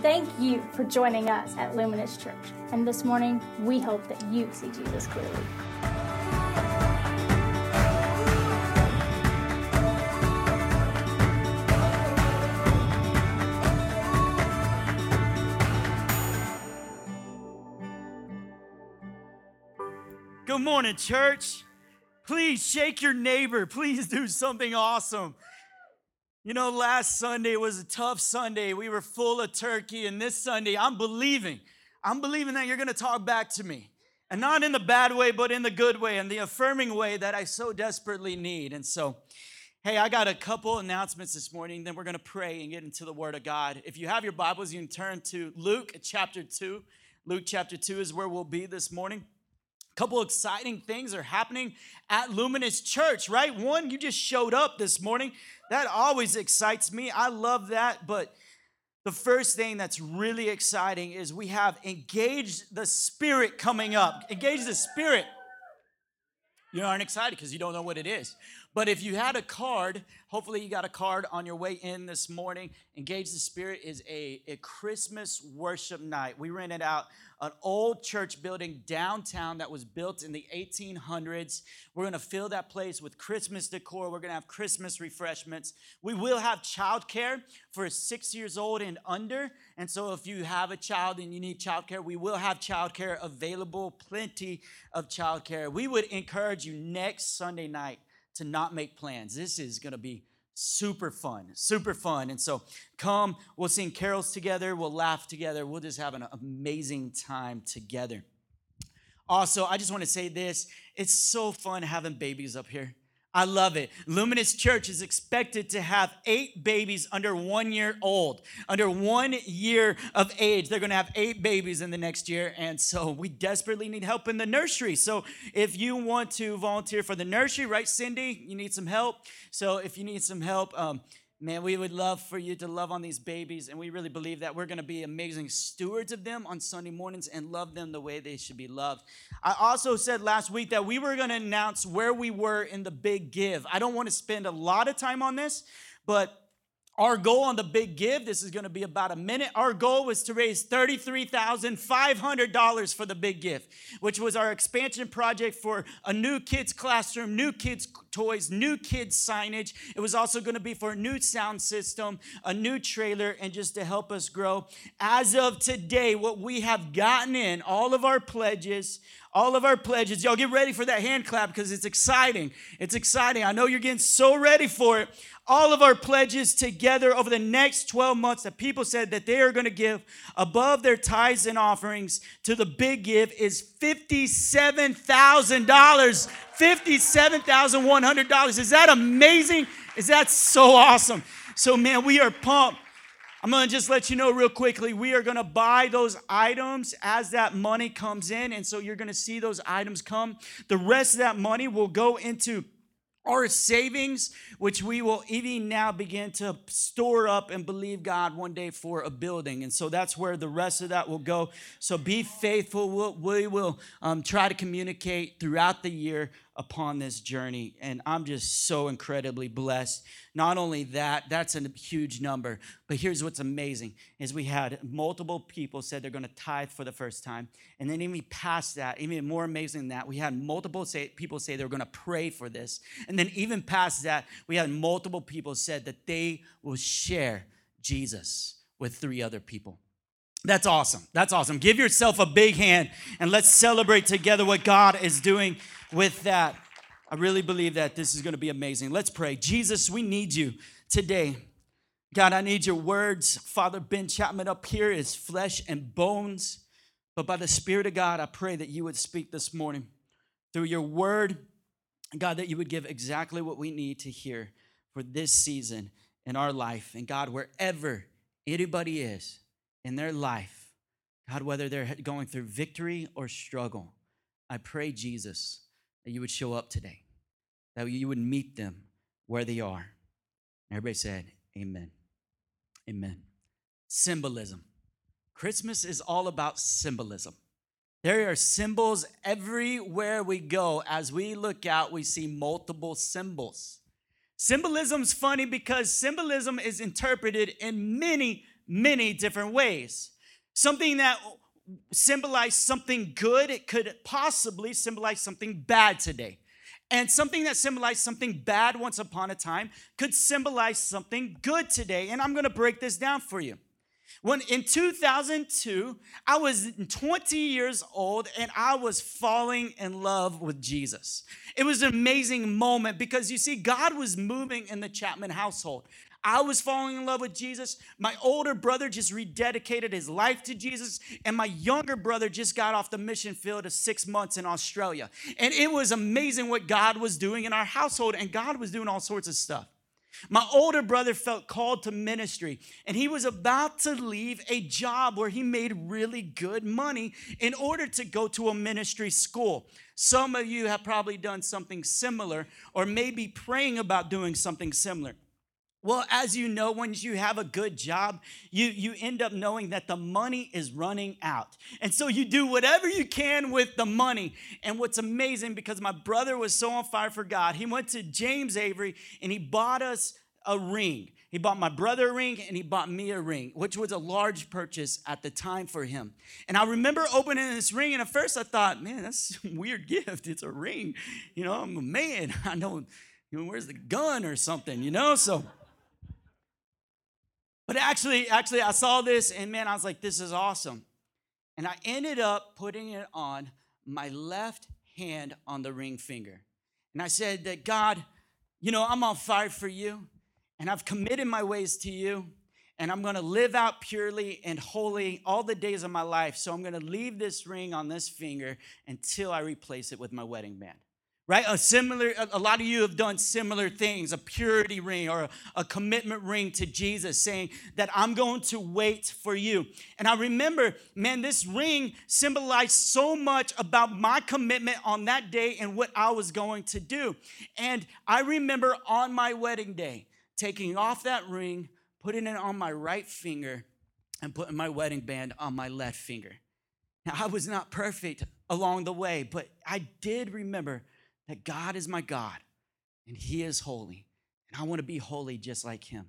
Thank you for joining us at Luminous Church. And this morning, we hope that you see Jesus clearly. Good morning, church. Please shake your neighbor. Please do something awesome. You know, last Sunday was a tough Sunday. We were full of turkey, and this Sunday, I'm believing. I'm believing that you're gonna talk back to me. And not in the bad way, but in the good way and the affirming way that I so desperately need. And so, hey, I got a couple announcements this morning, then we're gonna pray and get into the Word of God. If you have your Bibles, you can turn to Luke chapter 2. Luke chapter 2 is where we'll be this morning couple exciting things are happening at Luminous Church, right? One, you just showed up this morning. That always excites me. I love that. But the first thing that's really exciting is we have engaged the Spirit coming up. Engage the Spirit. You aren't excited because you don't know what it is. But if you had a card, hopefully you got a card on your way in this morning. Engage the Spirit is a, a Christmas worship night. We rented out an old church building downtown that was built in the 1800s. We're gonna fill that place with Christmas decor. We're gonna have Christmas refreshments. We will have childcare for six years old and under. And so if you have a child and you need childcare, we will have childcare available, plenty of childcare. We would encourage you next Sunday night to not make plans. This is gonna be super fun, super fun. And so come, we'll sing carols together, we'll laugh together, we'll just have an amazing time together. Also, I just want to say this it's so fun having babies up here. I love it. Luminous Church is expected to have eight babies under one year old, under one year of age. They're going to have eight babies in the next year. And so we desperately need help in the nursery. So if you want to volunteer for the nursery, right, Cindy? You need some help. So if you need some help, um, Man, we would love for you to love on these babies, and we really believe that we're going to be amazing stewards of them on Sunday mornings and love them the way they should be loved. I also said last week that we were going to announce where we were in the big give. I don't want to spend a lot of time on this, but our goal on the big give, this is gonna be about a minute. Our goal was to raise $33,500 for the big gift, which was our expansion project for a new kids' classroom, new kids' toys, new kids' signage. It was also gonna be for a new sound system, a new trailer, and just to help us grow. As of today, what we have gotten in, all of our pledges, all of our pledges. Y'all get ready for that hand clap because it's exciting. It's exciting. I know you're getting so ready for it all of our pledges together over the next 12 months that people said that they are going to give above their tithes and offerings to the big give is $57,000. $57,100. Is that amazing? Is that so awesome? So, man, we are pumped. I'm gonna just let you know real quickly. We are gonna buy those items as that money comes in. And so you're gonna see those items come. The rest of that money will go into our savings, which we will even now begin to store up and believe God one day for a building. And so that's where the rest of that will go. So be faithful. We'll, we will um, try to communicate throughout the year upon this journey. And I'm just so incredibly blessed. Not only that, that's a huge number, but here's what's amazing is we had multiple people said they're to tithe for the first time. And then even past that, even more amazing than that, we had multiple say, people say they're to pray for this. And then even past that, we had multiple people said that they will share Jesus with three other people. That's awesome. That's awesome. Give yourself a big hand and let's celebrate together what God is doing with that. I really believe that this is going to be amazing. Let's pray. Jesus, we need you today. God, I need your words. Father Ben Chapman up here is flesh and bones. But by the Spirit of God, I pray that you would speak this morning through your word. God, that you would give exactly what we need to hear for this season in our life. And God, wherever anybody is in their life, God, whether they're going through victory or struggle, I pray, Jesus, that you would show up today, that you would meet them where they are. Everybody said, Amen. Amen. Symbolism. Christmas is all about symbolism. There are symbols everywhere we go. As we look out, we see multiple symbols. Symbolism's funny because symbolism is interpreted in many, many different ways. Something that symbolized something good, it could possibly symbolize something bad today. And something that symbolized something bad once upon a time could symbolize something good today. And I'm gonna break this down for you. When in 2002, I was 20 years old and I was falling in love with Jesus. It was an amazing moment because you see, God was moving in the Chapman household. I was falling in love with Jesus. My older brother just rededicated his life to Jesus. And my younger brother just got off the mission field of six months in Australia. And it was amazing what God was doing in our household. And God was doing all sorts of stuff. My older brother felt called to ministry, and he was about to leave a job where he made really good money in order to go to a ministry school. Some of you have probably done something similar, or maybe praying about doing something similar. Well, as you know, once you have a good job, you, you end up knowing that the money is running out. And so you do whatever you can with the money. And what's amazing, because my brother was so on fire for God, he went to James Avery and he bought us a ring. He bought my brother a ring and he bought me a ring, which was a large purchase at the time for him. And I remember opening this ring, and at first I thought, man, that's a weird gift. It's a ring. You know, I'm a man. I know, you know, where's the gun or something, you know? So but actually, actually, I saw this and man, I was like, this is awesome. And I ended up putting it on my left hand on the ring finger. And I said that God, you know, I'm on fire for you, and I've committed my ways to you, and I'm gonna live out purely and holy all the days of my life. So I'm gonna leave this ring on this finger until I replace it with my wedding band right? A similar a lot of you have done similar things a purity ring or a, commitment ring to jesus saying that i'm going to wait for you. And i remember man this ring symbolized so much about my commitment on that day and what i was going to do. And i remember on my wedding day taking off that ring putting it on my right finger and putting my wedding band on my left finger. Now i was not perfect along the way but i did remember that God is my God and He is holy, and I want to be holy just like Him.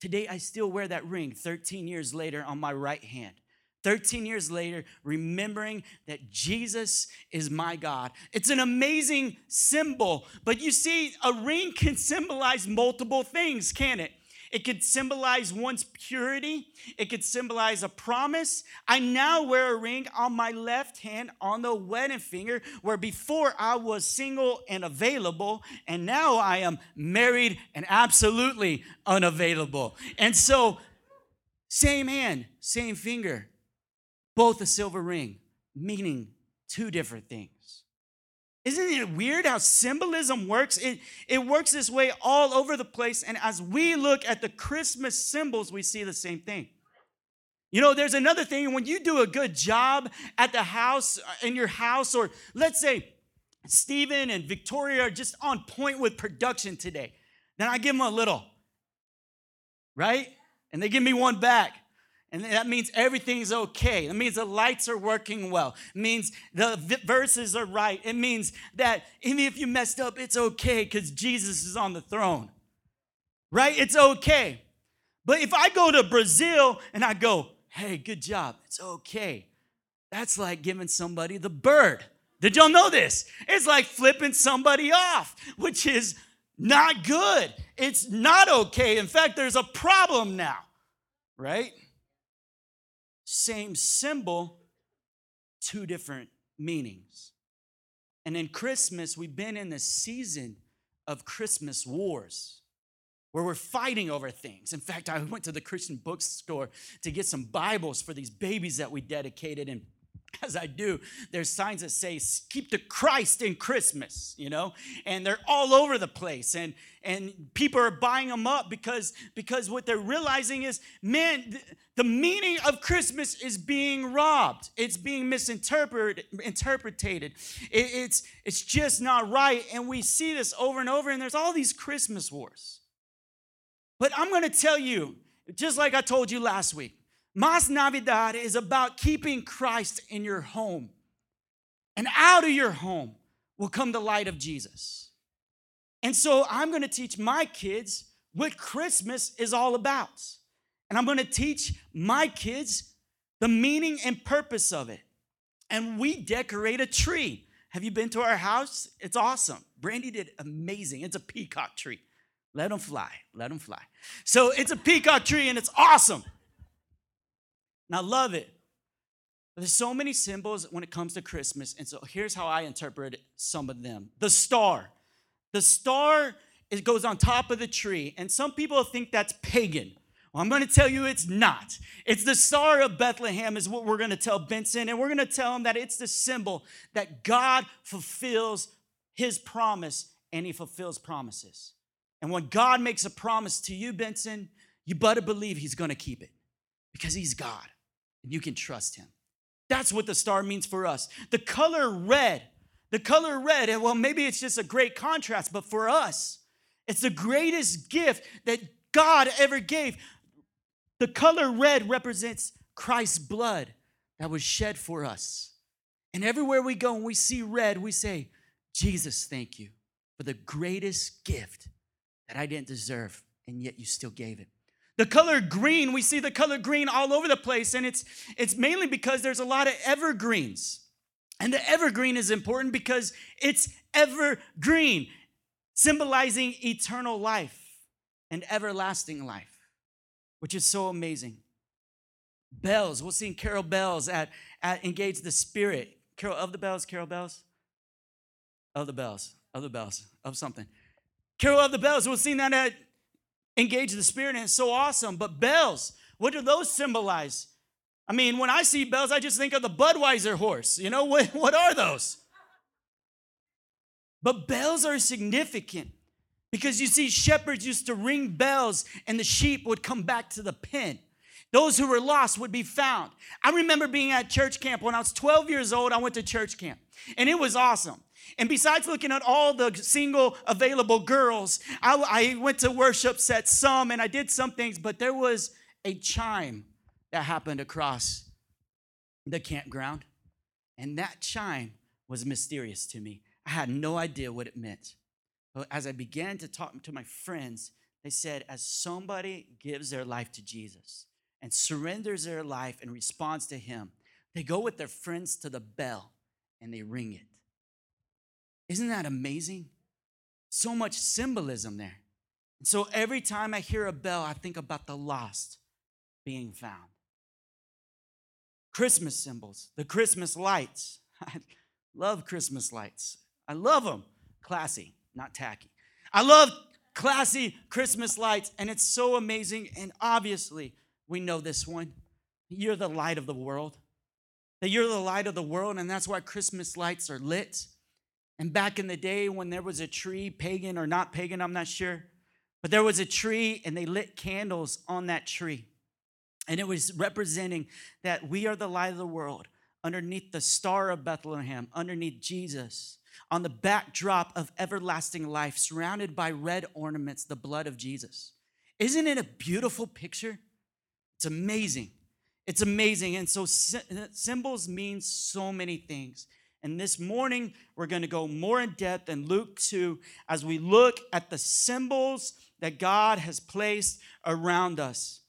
Today, I still wear that ring 13 years later on my right hand. 13 years later, remembering that Jesus is my God. It's an amazing symbol, but you see, a ring can symbolize multiple things, can it? It could symbolize one's purity. It could symbolize a promise. I now wear a ring on my left hand on the wedding finger, where before I was single and available, and now I am married and absolutely unavailable. And so, same hand, same finger, both a silver ring, meaning two different things. Isn't it weird how symbolism works? It, it works this way all over the place. And as we look at the Christmas symbols, we see the same thing. You know, there's another thing when you do a good job at the house, uh, in your house, or let's say Stephen and Victoria are just on point with production today, then I give them a little, right? And they give me one back. And that means everything's okay. It means the lights are working well. It means the verses are right. It means that even if you messed up, it's okay because Jesus is on the throne. Right? It's okay. But if I go to Brazil and I go, hey, good job, it's okay. That's like giving somebody the bird. Did y'all know this? It's like flipping somebody off, which is not good. It's not okay. In fact, there's a problem now, right? Same symbol, two different meanings. And in Christmas, we've been in the season of Christmas wars where we're fighting over things. In fact, I went to the Christian bookstore to get some Bibles for these babies that we dedicated, and as I do, there's signs that say, keep the Christ in Christmas, you know? And they're all over the place. And and people are buying them up because, because what they're realizing is, man, the meaning of Christmas is being robbed. It's being misinterpreted. Interpreted. It, it's, it's just not right. And we see this over and over, and there's all these Christmas wars. But I'm gonna tell you, just like I told you last week, Mas Navidad is about keeping Christ in your home. And out of your home will come the light of Jesus. And so I'm gonna teach my kids what Christmas is all about. And I'm going to teach my kids the meaning and purpose of it. And we decorate a tree. Have you been to our house? It's awesome. Brandy did amazing. It's a peacock tree. Let them fly. Let them fly. So it's a peacock tree and it's awesome. And I love it. There's so many symbols when it comes to Christmas. And so here's how I interpret some of them. The star. The star it goes on top of the tree. And some people think that's pagan. Well, I'm going to tell you it's not. It's the star of Bethlehem, is what we're going to tell Benson. And we're going to tell him that it's the symbol that God fulfills his promise and he fulfills promises. And when God makes a promise to you, Benson, you better believe he's going to keep it because he's God and you can trust him. That's what the star means for us. The color red, the color red, well, maybe it's just a great contrast, but for us, it's the greatest gift that God ever gave. The color red represents Christ's blood that was shed for us. And everywhere we go and we see red, we say, Jesus, thank you for the greatest gift that I didn't deserve, and yet you still gave it. The color green, we see the color green all over the place, and it's, it's mainly because there's a lot of evergreens. And the evergreen is important because it's evergreen, symbolizing eternal life and everlasting life which is so amazing. Bells, we'll sing Carol Bells at, at Engage the Spirit. Carol of the Bells, Carol Bells? Of the Bells, of the Bells, of something. Carol of the Bells, we'll sing that at Engage the Spirit, and it's so awesome. But bells, what do those symbolize? I mean, when I see bells, I just think of the Budweiser horse. You know, what, what are those? But bells are significant. Because you see, shepherds used to ring bells and the sheep would come back to the pen. Those who were lost would be found. I remember being at church camp when I was 12 years old. I went to church camp and it was awesome. And besides looking at all the single available girls, I, I went to worship sets some and I did some things, but there was a chime that happened across the campground. And that chime was mysterious to me. I had no idea what it meant as I began to talk to my friends, they said, as somebody gives their life to Jesus and surrenders their life and responds to Him, they go with their friends to the bell and they ring it. Isn't that amazing? So much symbolism there. And so every time I hear a bell, I think about the lost being found. Christmas symbols, the Christmas lights. I love Christmas lights. I love them. Classy not tacky. I love classy Christmas lights, and it's so amazing. And obviously, we know this one. You're the light of the world. That you're the light of the world, and that's why Christmas lights are lit. And back in the day when there was a tree, pagan or not pagan, I'm not sure, but there was a tree and they lit candles on that tree. And it was representing that we are the light of the world underneath the star of Bethlehem, underneath Jesus on the backdrop of everlasting life, surrounded by red ornaments, the blood of Jesus. Isn't it a beautiful picture? It's amazing. It's amazing. And so symbols mean so many things. And this morning, we're going to go more in depth in Luke 2 as we look at the symbols that God has placed around us.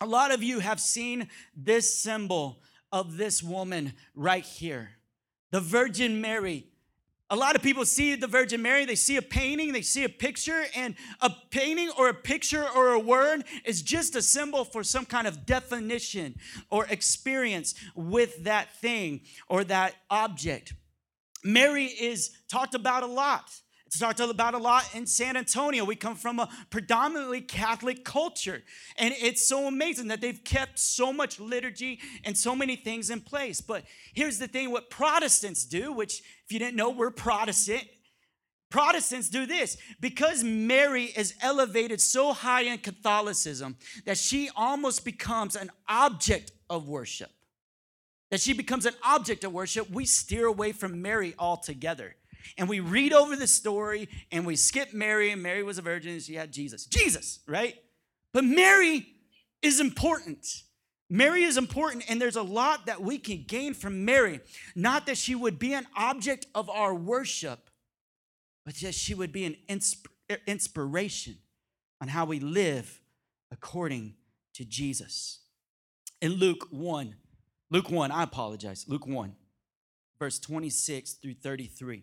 A lot of you have seen this symbol of this woman right here the Virgin Mary a lot of people see the Virgin Mary, they see a painting, they see a picture, and a painting or a picture or a word is just a symbol for some kind of definition or experience with that thing or that object. Mary is talked about a lot. It's talked about a lot in San Antonio. We come from a predominantly Catholic culture. And it's so amazing that they've kept so much liturgy and so many things in place. But here's the thing what Protestants do, which, if you didn't know, we're Protestant. Protestants do this because Mary is elevated so high in Catholicism that she almost becomes an object of worship. That she becomes an object of worship, we steer away from Mary altogether and we read over the story and we skip Mary, and Mary was a virgin and she had Jesus. Jesus, right? But Mary is important. Mary is important, and there's a lot that we can gain from Mary. Not that she would be an object of our worship, but that she would be an insp- er, inspiration on how we live according to Jesus. In Luke 1, Luke 1, I apologize, Luke 1, verse 26 through 33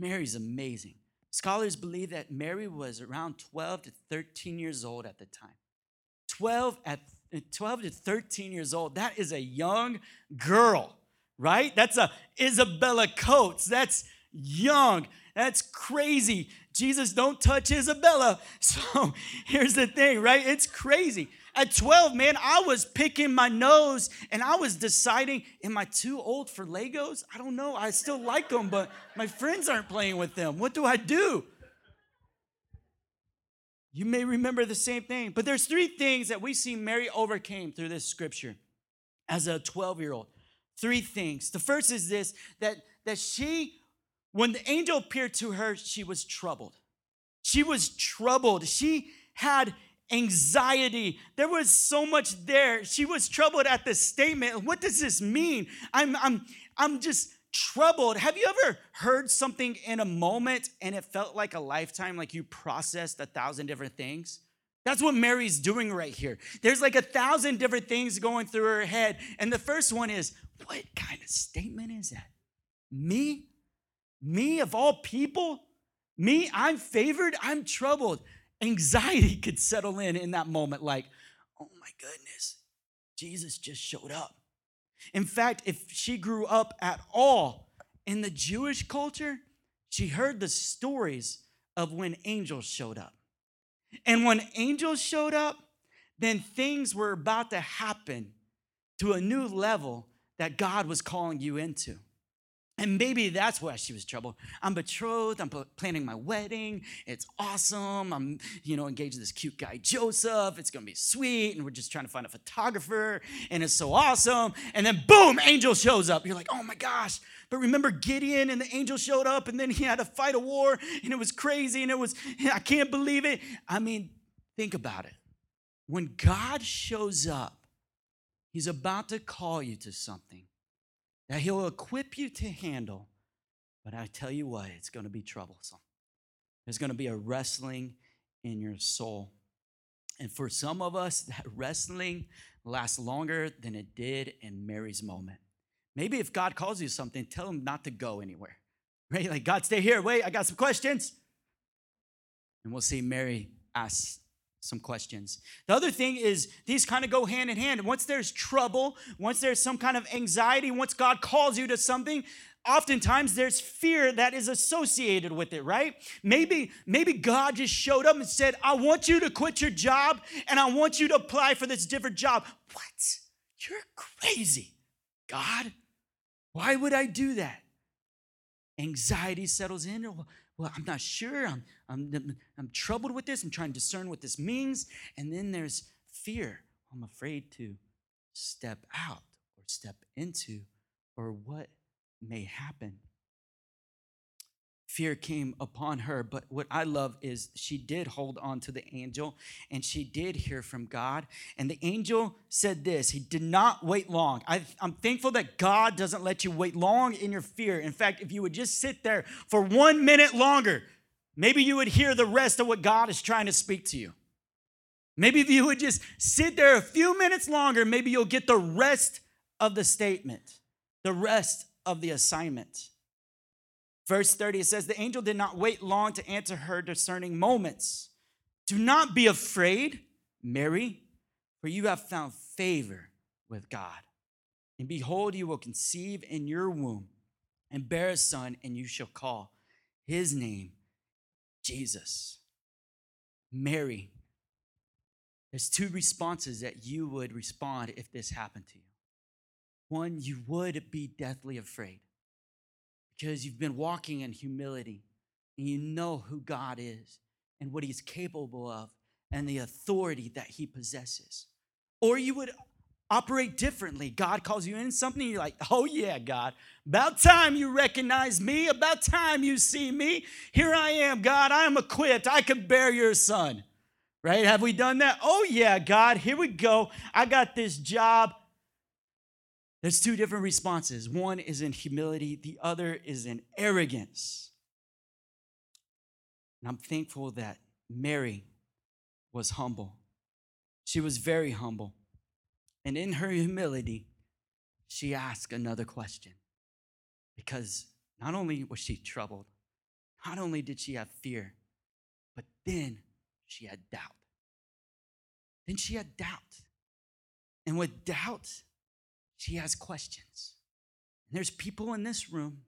Mary's amazing. Scholars believe that Mary was around 12 to 13 years old at the time. 12 at 12 to 13 years old. That is a young girl, right? That's a Isabella Coates. That's young. That's crazy. Jesus, don't touch Isabella. So here's the thing, right? It's crazy. At 12, man, I was picking my nose and I was deciding, am I too old for Legos? I don't know. I still like them, but my friends aren't playing with them. What do I do? You may remember the same thing, but there's three things that we see Mary overcame through this scripture as a 12 year old. Three things. The first is this that, that she, when the angel appeared to her, she was troubled. She was troubled. She had anxiety. There was so much there. She was troubled at the statement. What does this mean? I'm, I'm, I'm just troubled. Have you ever heard something in a moment and it felt like a lifetime, like you processed a thousand different things? That's what Mary's doing right here. There's like a thousand different things going through her head. And the first one is, what kind of statement is that? Me? Me of all people? Me? I'm favored? I'm troubled. Anxiety could settle in in that moment, like, oh my goodness, Jesus just showed up. In fact, if she grew up at all in the Jewish culture, she heard the stories of when angels showed up. And when angels showed up, then things were about to happen to a new level that God was calling you into. And maybe that's why she was troubled. I'm betrothed. I'm planning my wedding. It's awesome. I'm, you know, engaged to this cute guy, Joseph. It's going to be sweet. And we're just trying to find a photographer. And it's so awesome. And then, boom, angel shows up. You're like, oh my gosh. But remember Gideon and the angel showed up and then he had to fight a war and it was crazy and it was, I can't believe it. I mean, think about it. When God shows up, he's about to call you to something that He'll equip you to handle. But I tell you what, it's going to be troublesome. There's going to be a wrestling in your soul. And for some of us, that wrestling lasts longer than it did in Mary's moment. Maybe if God calls you something, tell him not to go anywhere. Right? Like, God, stay here. Wait, I got some questions. And we'll see Mary ask some questions. The other thing is these kind of go hand in hand. Once there's trouble, once there's some kind of anxiety, once God calls you to something, oftentimes there's fear that is associated with it, right? Maybe maybe God just showed up and said, "I want you to quit your job and I want you to apply for this different job." What? You're crazy. God, why would I do that? Anxiety settles in well, I'm not sure. I'm, I'm, I'm troubled with this. I'm trying to discern what this means. And then there's fear. I'm afraid to step out or step into or what may happen fear came upon her. But what I love is she did hold on to the angel and she did hear from God. And the angel said this He did not wait long. I, am thankful that God doesn't let you wait long in your fear. In fact, if you would just sit there for one minute longer, maybe you would hear the rest of what God is trying to speak to you. Maybe if you would just sit there a few minutes longer, maybe you'll get the rest of the statement, the rest of the assignment. Verse 30, it says, The angel did not wait long to answer her discerning moments. Do not be afraid, Mary, for you have found favor with God. And behold, you will conceive in your womb and bear a son, and you shall call his name Jesus. Mary, there's two responses that you would respond if this happened to you. One, you would be deathly afraid because you've been walking in humility and you know who God is and what he's capable of and the authority that he possesses. Or you would operate differently. God calls you in something, you're like, oh yeah, God, about time you recognize me, about time you see me. Here I am, God, I am equipped. I can bear your son. Right? Have we done that? Oh yeah, God, here we go. I got this job. There's two different responses. One is in humility, the other is in arrogance. And I'm thankful that Mary was humble. She was very humble. And in her humility, she asked another question. Because not only was she troubled, not only did she have fear, but then she had doubt. Then she had doubt. And with doubt, she has questions. And there's people in this room.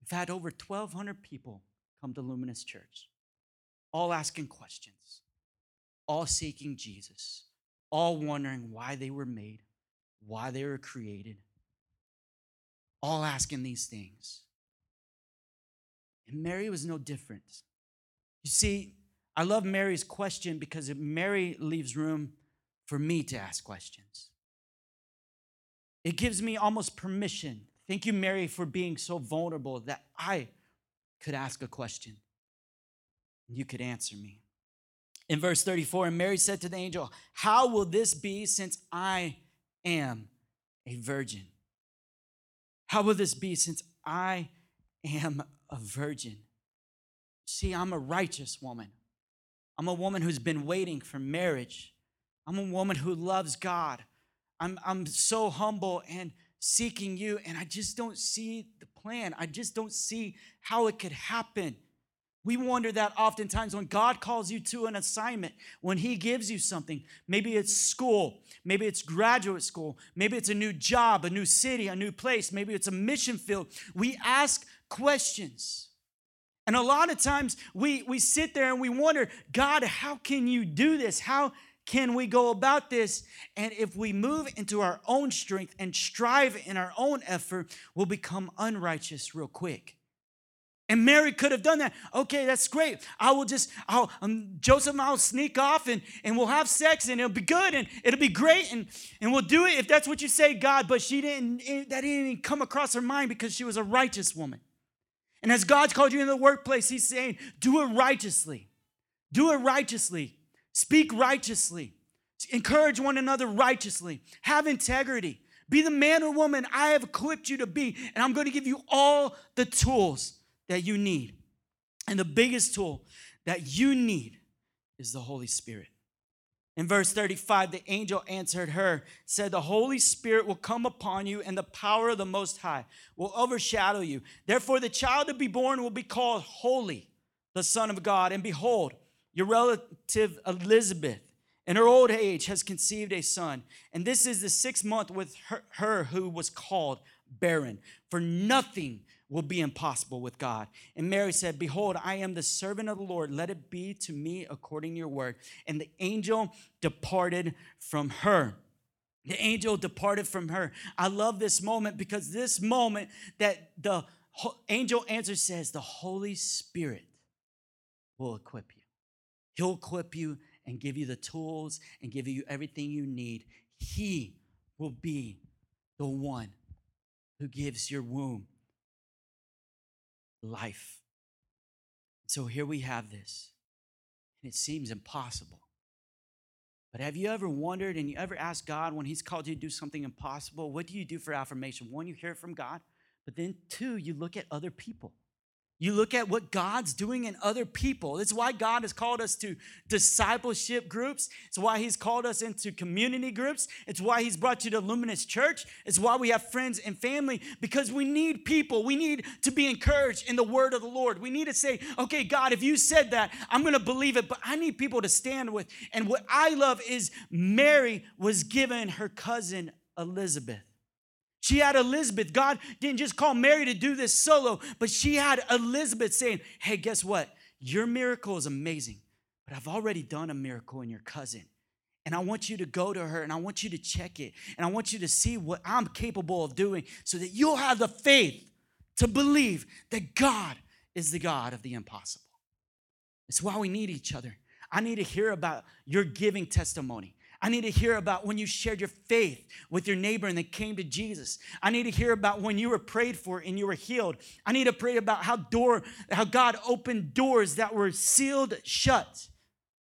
We've had over 1,200 people come to Luminous Church, all asking questions, all seeking Jesus all wondering why they were made, why they were created, all asking these things. And Mary was no different. You see, I love Mary's question because Mary leaves room for me to ask questions. It gives me almost permission. Thank you, Mary, for being so vulnerable that I could ask a question you could answer me in verse 34 and Mary said to the angel, How will this be since I am a virgin? How will this be since I am a virgin? See, I'm a righteous woman. I'm a woman who's been waiting for marriage. I'm a woman who loves God. I'm, I'm so humble and seeking you, and I just don't see the plan. I just don't see how it could happen. We wonder that oftentimes when God calls you to an assignment, when He gives you something, maybe it's school, maybe it's graduate school, maybe it's a new job, a new city, a new place, maybe it's a mission field. We ask questions. And a lot of times we, we sit there and we wonder, God, how can you do this? How can we go about this? And if we move into our own strength and strive in our own effort, we'll become unrighteous real quick. And Mary could have done that. Okay, that's great. I will just, I'll, um, Joseph and I'll sneak off and, and we'll have sex and it'll be good and it'll be great and, and we'll do it if that's what you say, God. But she didn't, it, that didn't even come across her mind because she was a righteous woman. And as God's called you in the workplace, He's saying, do it righteously. Do it righteously. Speak righteously. Encourage one another righteously. Have integrity. Be the man or woman I have equipped you to be. And I'm going to give you all the tools that you need. And the biggest tool that you need is the Holy Spirit. In verse 35, the angel answered her, said, The Holy Spirit will come upon you, and the power of the Most High will overshadow you. Therefore, the child to be born will be called Holy, the Son of God. And behold, your relative Elizabeth, in her old age, has conceived a son. And this is the sixth month with her, her who was called barren. For nothing will be impossible with God. And Mary said, Behold, I am the servant of the Lord. Let it be to me according to your word. And the angel departed from her. The angel departed from her. I love this moment because this moment that the angel answer says, The Holy Spirit will equip you. He'll equip you and give you the tools and give you everything you need. He will be the one who gives your womb life. So here we have this, and it seems impossible. But have you ever wondered and you ever asked God when He's called you to do something impossible, what do you do for affirmation? One, you hear it from God, but then two, you look at other people. You look at what God's doing in other people. That's why God has called us to discipleship groups. It's why He's called us into community groups. It's why He's brought you to Luminous Church. It's why we have friends and family because we need people. We need to be encouraged in the word of the Lord. We need to say, okay, God, if you said that, I'm going to believe it, but I need people to stand with. And what I love is Mary was given her cousin Elizabeth. She had Elizabeth. God didn't just call Mary to do this solo, but she had Elizabeth saying, Hey, guess what? Your miracle is amazing, but I've already done a miracle in your cousin. And I want you to go to her and I want you to check it. And I want you to see what I'm capable of doing so that you'll have the faith to believe that God is the God of the impossible. It's why we need each other. I need to hear about your giving testimony. I need to hear about when you shared your faith with your neighbor and they came to Jesus. I need to hear about when you were prayed for and you were healed. I need to pray about how door how God opened doors that were sealed shut.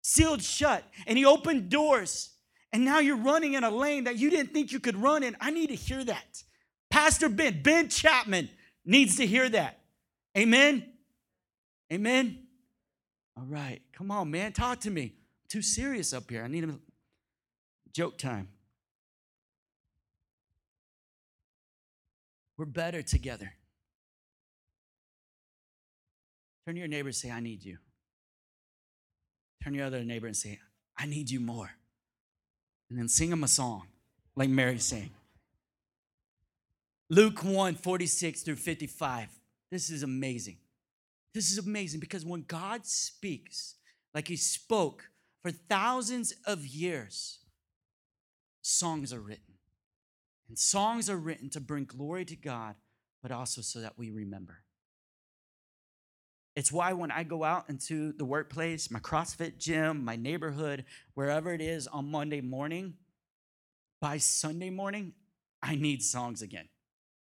Sealed shut. And he opened doors. And now you're running in a lane that you didn't think you could run in. I need to hear that. Pastor Ben, Ben Chapman needs to hear that. Amen. Amen. All right. Come on, man. Talk to me. Too serious up here. I need to Joke time. We're better together. Turn to your neighbor and say, I need you. Turn to your other neighbor and say, I need you more. And then sing them a song like Mary sang. Luke 1 46 through 55. This is amazing. This is amazing because when God speaks, like He spoke for thousands of years, songs are written. And songs are written to bring glory to God, but also so that we remember. It's why when I go out into the workplace, my CrossFit gym, my neighborhood, wherever it is on Monday morning, by Sunday morning, I need songs again.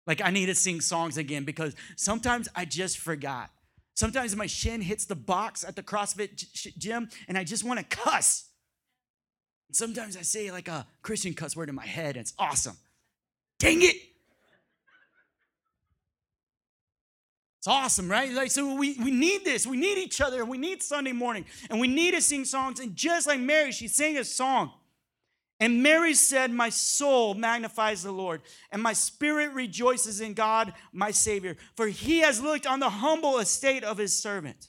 Like I need to sing songs again because sometimes I just forgot. Sometimes my shin hits the box at the CrossFit gym and I just want to cuss. Sometimes I say like a Christian cuss word in my head, and it's awesome. Dang it! It's awesome, right? Like, so we, we need this. We need each other. We need Sunday morning. And we need to sing songs. And just like Mary, she sang a song. And Mary said, My soul magnifies the Lord, and my spirit rejoices in God, my Savior, for he has looked on the humble estate of his servant.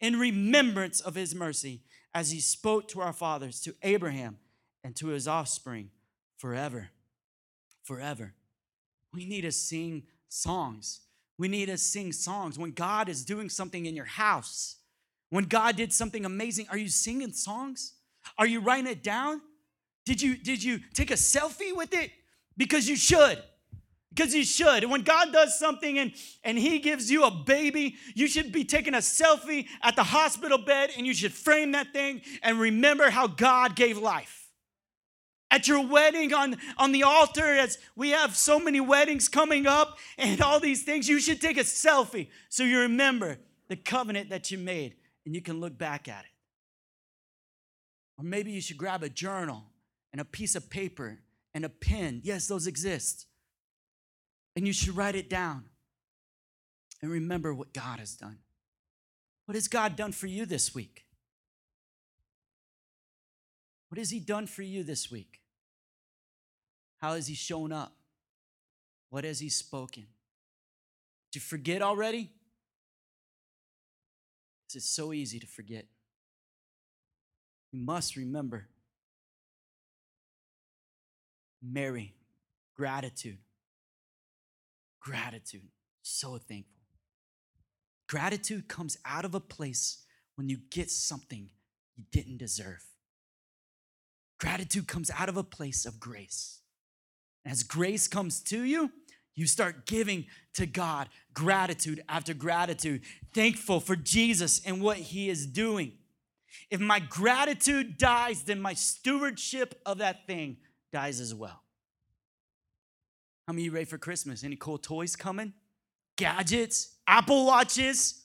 in remembrance of his mercy as he spoke to our fathers, to Abraham, and to his offspring forever. Forever. We need to sing songs. We need to sing songs. When God is doing something in your house, when God did something amazing, are you singing songs? Are you writing it down? Did you, did you take a selfie with it? Because you should because you should. When God does something and, and He gives you a baby, you should be taking a selfie at the hospital bed and you should frame that thing and remember how God gave life. At your wedding on, on the altar, as we have so many weddings coming up and all these things, you should take a selfie so you remember the covenant that you made and you can look back at it. Or maybe you should grab a journal and a piece of paper and a pen. Yes, those exist and you should write it down and remember what God has done. What has God done for you this week? What has He done for you this week? How has He shown up? What has He spoken? Did you forget already? It's so easy to forget. You must remember Mary, gratitude gratitude. So thankful. Gratitude comes out of a place when you get something you didn't deserve. Gratitude comes out of a place of grace. As grace comes to you, You start giving to God gratitude after gratitude, thankful for Jesus and what he is doing. If my gratitude dies, then my stewardship of that thing dies as well. How many you ready for Christmas? Any cool toys coming? Gadgets, Apple Watches,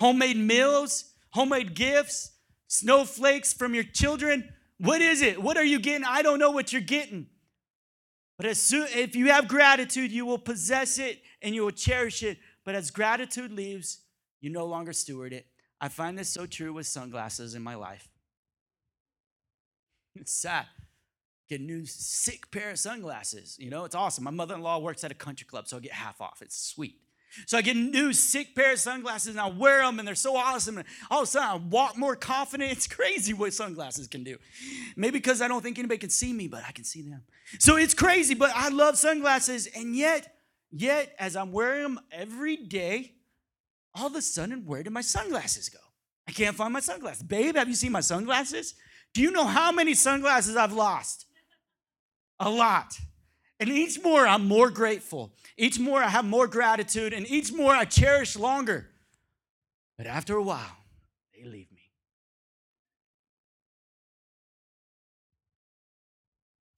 homemade meals, homemade gifts, snowflakes from your children. What is it? What are you getting? I don't know what you're getting. But as soon if you have gratitude, you will possess it and you will cherish it. But as gratitude leaves, you no longer steward it. I find this so true with sunglasses in my life. It's sad. Get new sick pair of sunglasses. You know, it's awesome. My mother-in-law works at a country club, so I get half off. It's sweet. So I get a new sick pair of sunglasses and I wear them and they're so awesome. And all of a sudden I walk more confident. It's crazy what sunglasses can do. Maybe because I don't think anybody can see me, but I can see them. So it's crazy, but I love sunglasses. And yet, yet, as I'm wearing them every day, all of a sudden, where did my sunglasses go? I can't find my sunglasses. Babe, have you seen my sunglasses? Do you know how many sunglasses I've lost? A lot. And each more, I'm more grateful. Each more, I have more gratitude. And each more, I cherish longer. But after a while, they leave me.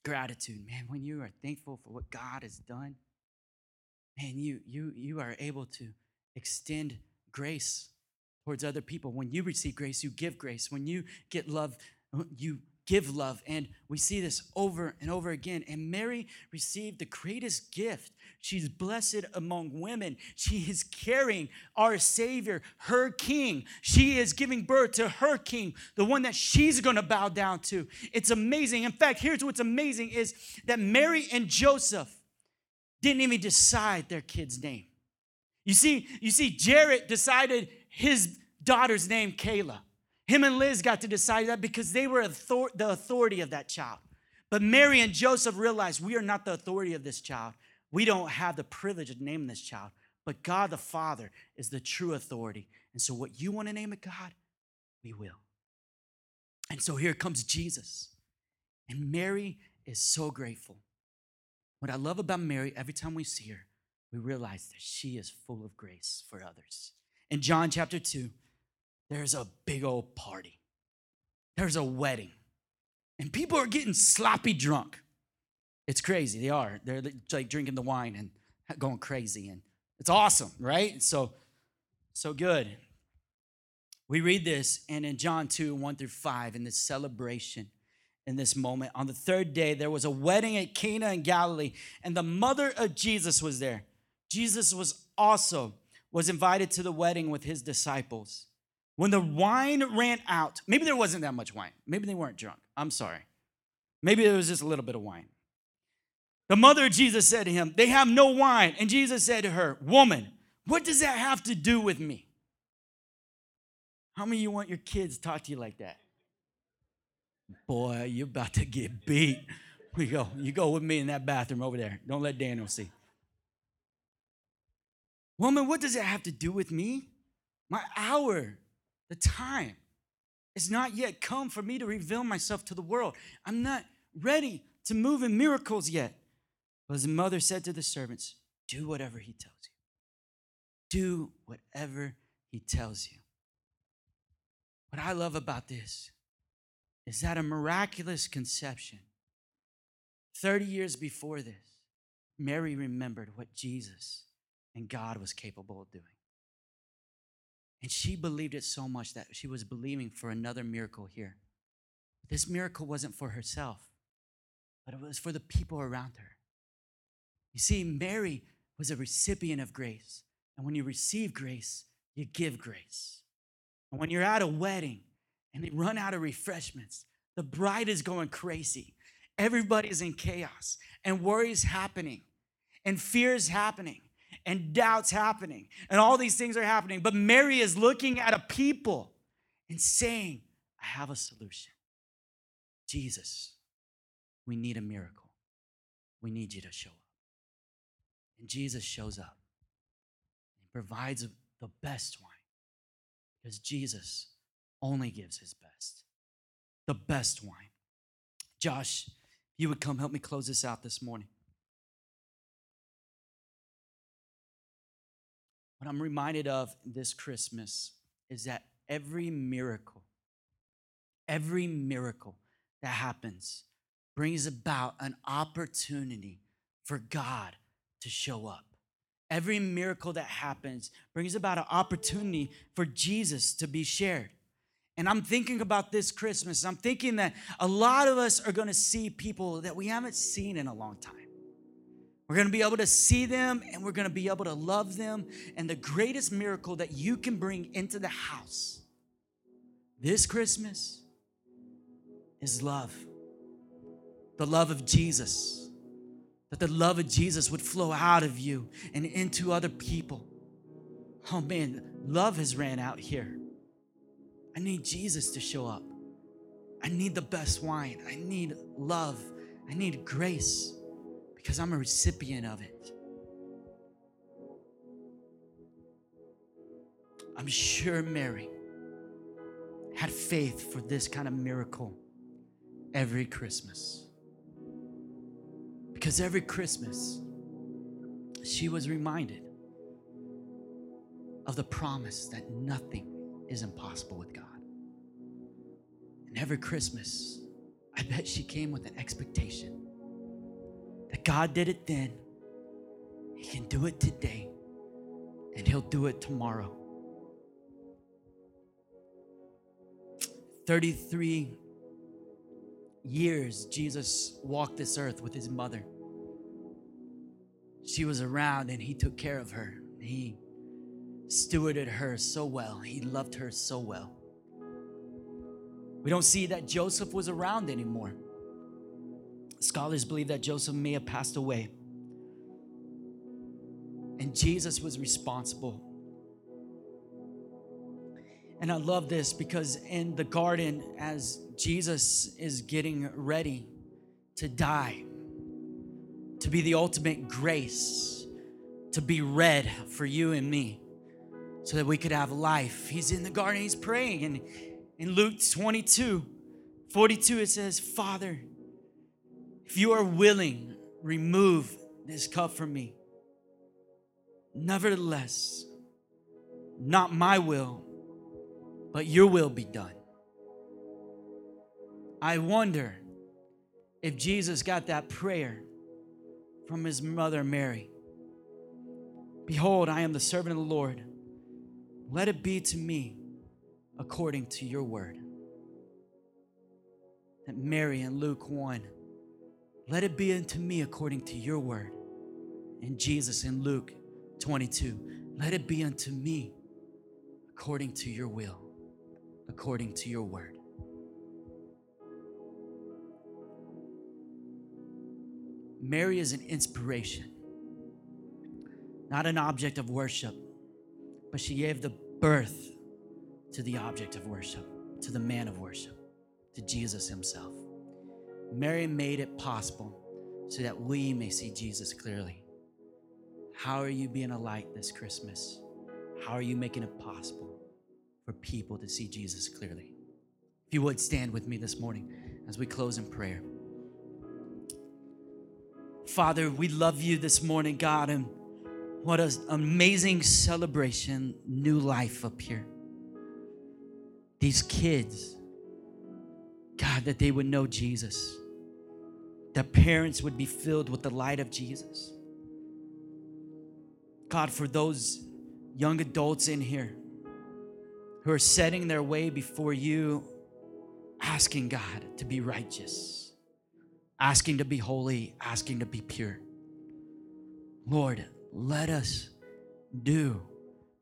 Gratitude, man, when you are thankful for what God has done, man, you, you, you are able to extend grace towards other people. When you receive grace, you give grace. When you get love, you give love. And we see this over and over again. And Mary received the greatest gift. She's blessed among women. She is carrying our Savior, her King. She is giving birth to her King, the one that she's going to bow down to. It's amazing. In fact, here's what's amazing is that Mary and Joseph didn't even decide their kid's name. You see, you see, Jared decided his daughter's name, Kayla. Him and Liz got to decide that because they were the authority of that child. But Mary and Joseph realized we are not the authority of this child. We don't have the privilege of naming this child. But God the Father is the true authority. And so, what you want to name it, God, we will. And so, here comes Jesus. And Mary is so grateful. What I love about Mary, every time we see her, we realize that she is full of grace for others. In John chapter 2, there's a big old party. There's a wedding. And people are getting sloppy drunk. It's crazy. They are. They're like drinking the wine and going crazy. And it's awesome, right? So, so good. We read this, and in John 2 1 through 5, in this celebration, in this moment, on the third day, there was a wedding at Cana in Galilee, and the mother of Jesus was there. Jesus was also was invited to the wedding with his disciples. When the wine ran out, maybe there wasn't that much wine. Maybe they weren't drunk. I'm sorry. Maybe there was just a little bit of wine. The mother of Jesus said to him, They have no wine. And Jesus said to her, Woman, what does that have to do with me? How many of you want your kids to talk to you like that? Boy, you're about to get beat. We go. You go with me in that bathroom over there. Don't let Daniel see. Woman, what does it have to do with me? My hour the time is not yet come for me to reveal myself to the world. I'm not ready to move in miracles yet. But his mother said to the servants, Do whatever he tells you. Do whatever he tells you. What I love about this is that a miraculous conception, 30 years before this, Mary remembered what Jesus and God was capable of doing. And she believed it so much that she was believing for another miracle here. This miracle wasn't for herself, but it was for the people around her. You see, Mary was a recipient of grace. And when you receive grace, you give grace. And when you're at a wedding and they run out of refreshments, the bride is going crazy. Everybody's in chaos, and worries happening, and fears happening and doubts happening, and all these things are happening. But Mary is looking at a people and saying, I have a solution. Jesus, we need a miracle. We need you to show up. And Jesus shows up. He provides the best wine because Jesus only gives his best. The best wine. Josh, you would come help me close this out this morning. What I'm reminded of this Christmas is that every miracle, every miracle that happens brings about an opportunity for God to show up. Every miracle that happens brings about an opportunity for Jesus to be shared. And I'm thinking about this Christmas. I'm thinking that a lot of us are going to see people that we haven't seen in a long time. We're going to be able to see them and we're going to be able to love them. And the greatest miracle that you can bring into the house this Christmas is love. The love of Jesus. That the love of Jesus would flow out of you and into other people. Oh man, love has ran out here. I need Jesus to show up. I need the best wine. I need love. I need grace because I'm a recipient of it. I'm sure Mary had faith for this kind of miracle every Christmas. Because every Christmas, she was reminded of the promise that nothing is impossible with God. And every Christmas, I bet she came with an expectation that God did it then, He can do it today, and He'll do it tomorrow. 33 years Jesus walked this earth with his mother. She was around and he took care of her. He stewarded her so well. He loved her so well. We don't see that Joseph was around anymore. Scholars believe that Joseph may have passed away. And Jesus was responsible and I love this because in the garden, as Jesus is getting ready to die, to be the ultimate grace, to be red for you and me, so that we could have life, he's in the garden, he's praying. And in Luke 22 42, it says, Father, if you are willing, remove this cup from me. Nevertheless, not my will but your will be done. I wonder if Jesus got that prayer from his mother Mary. Behold, I am the servant of the Lord. Let it be to me according to your word. That Mary in Luke 1, let it be unto me according to your word. And Jesus in Luke 22, let it be unto me according to your will according to your word. Mary is an inspiration, not an object of worship, but she gave the birth to the object of worship, to the man of worship, to Jesus himself. Mary made it possible so that we may see Jesus clearly. How are you being a light this Christmas? How are you making it possible? for people to see Jesus clearly. If you would stand with me this morning as we close in prayer. Father, we love you this morning, God, and what an amazing celebration, new life up here. These kids, God, that they would know Jesus, that parents would be filled with the light of Jesus. God, for those young adults in here who are setting their way before you, asking God to be righteous, asking to be holy, asking to be pure. Lord, let us do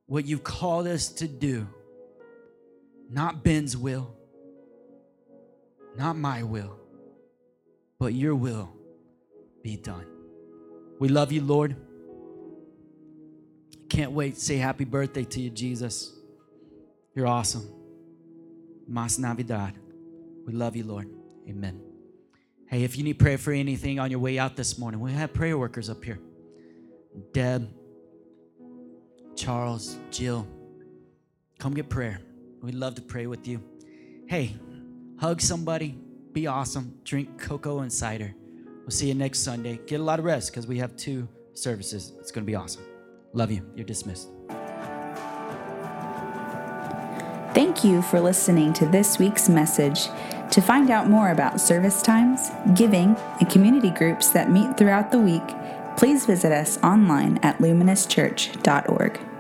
what you've called us to do, not Ben's will, not my will, but your will be done. We love you, Lord. Can't wait to say happy birthday to you, Jesus. You're awesome. Mas Navidad. We love you, Lord. Amen. Hey, if you need prayer for anything on your way out this morning, we have prayer workers up here. Deb, Charles, Jill, come get prayer. We'd love to pray with you. Hey, hug somebody, be awesome. Drink cocoa and cider. We'll see you next Sunday. Get a lot of rest because we have two services. It's going to be awesome. Love you. You're dismissed. Thank you for listening to this week's message. To find out more about service times, giving, and community groups that meet throughout the week, please visit us online at luminouschurch.org.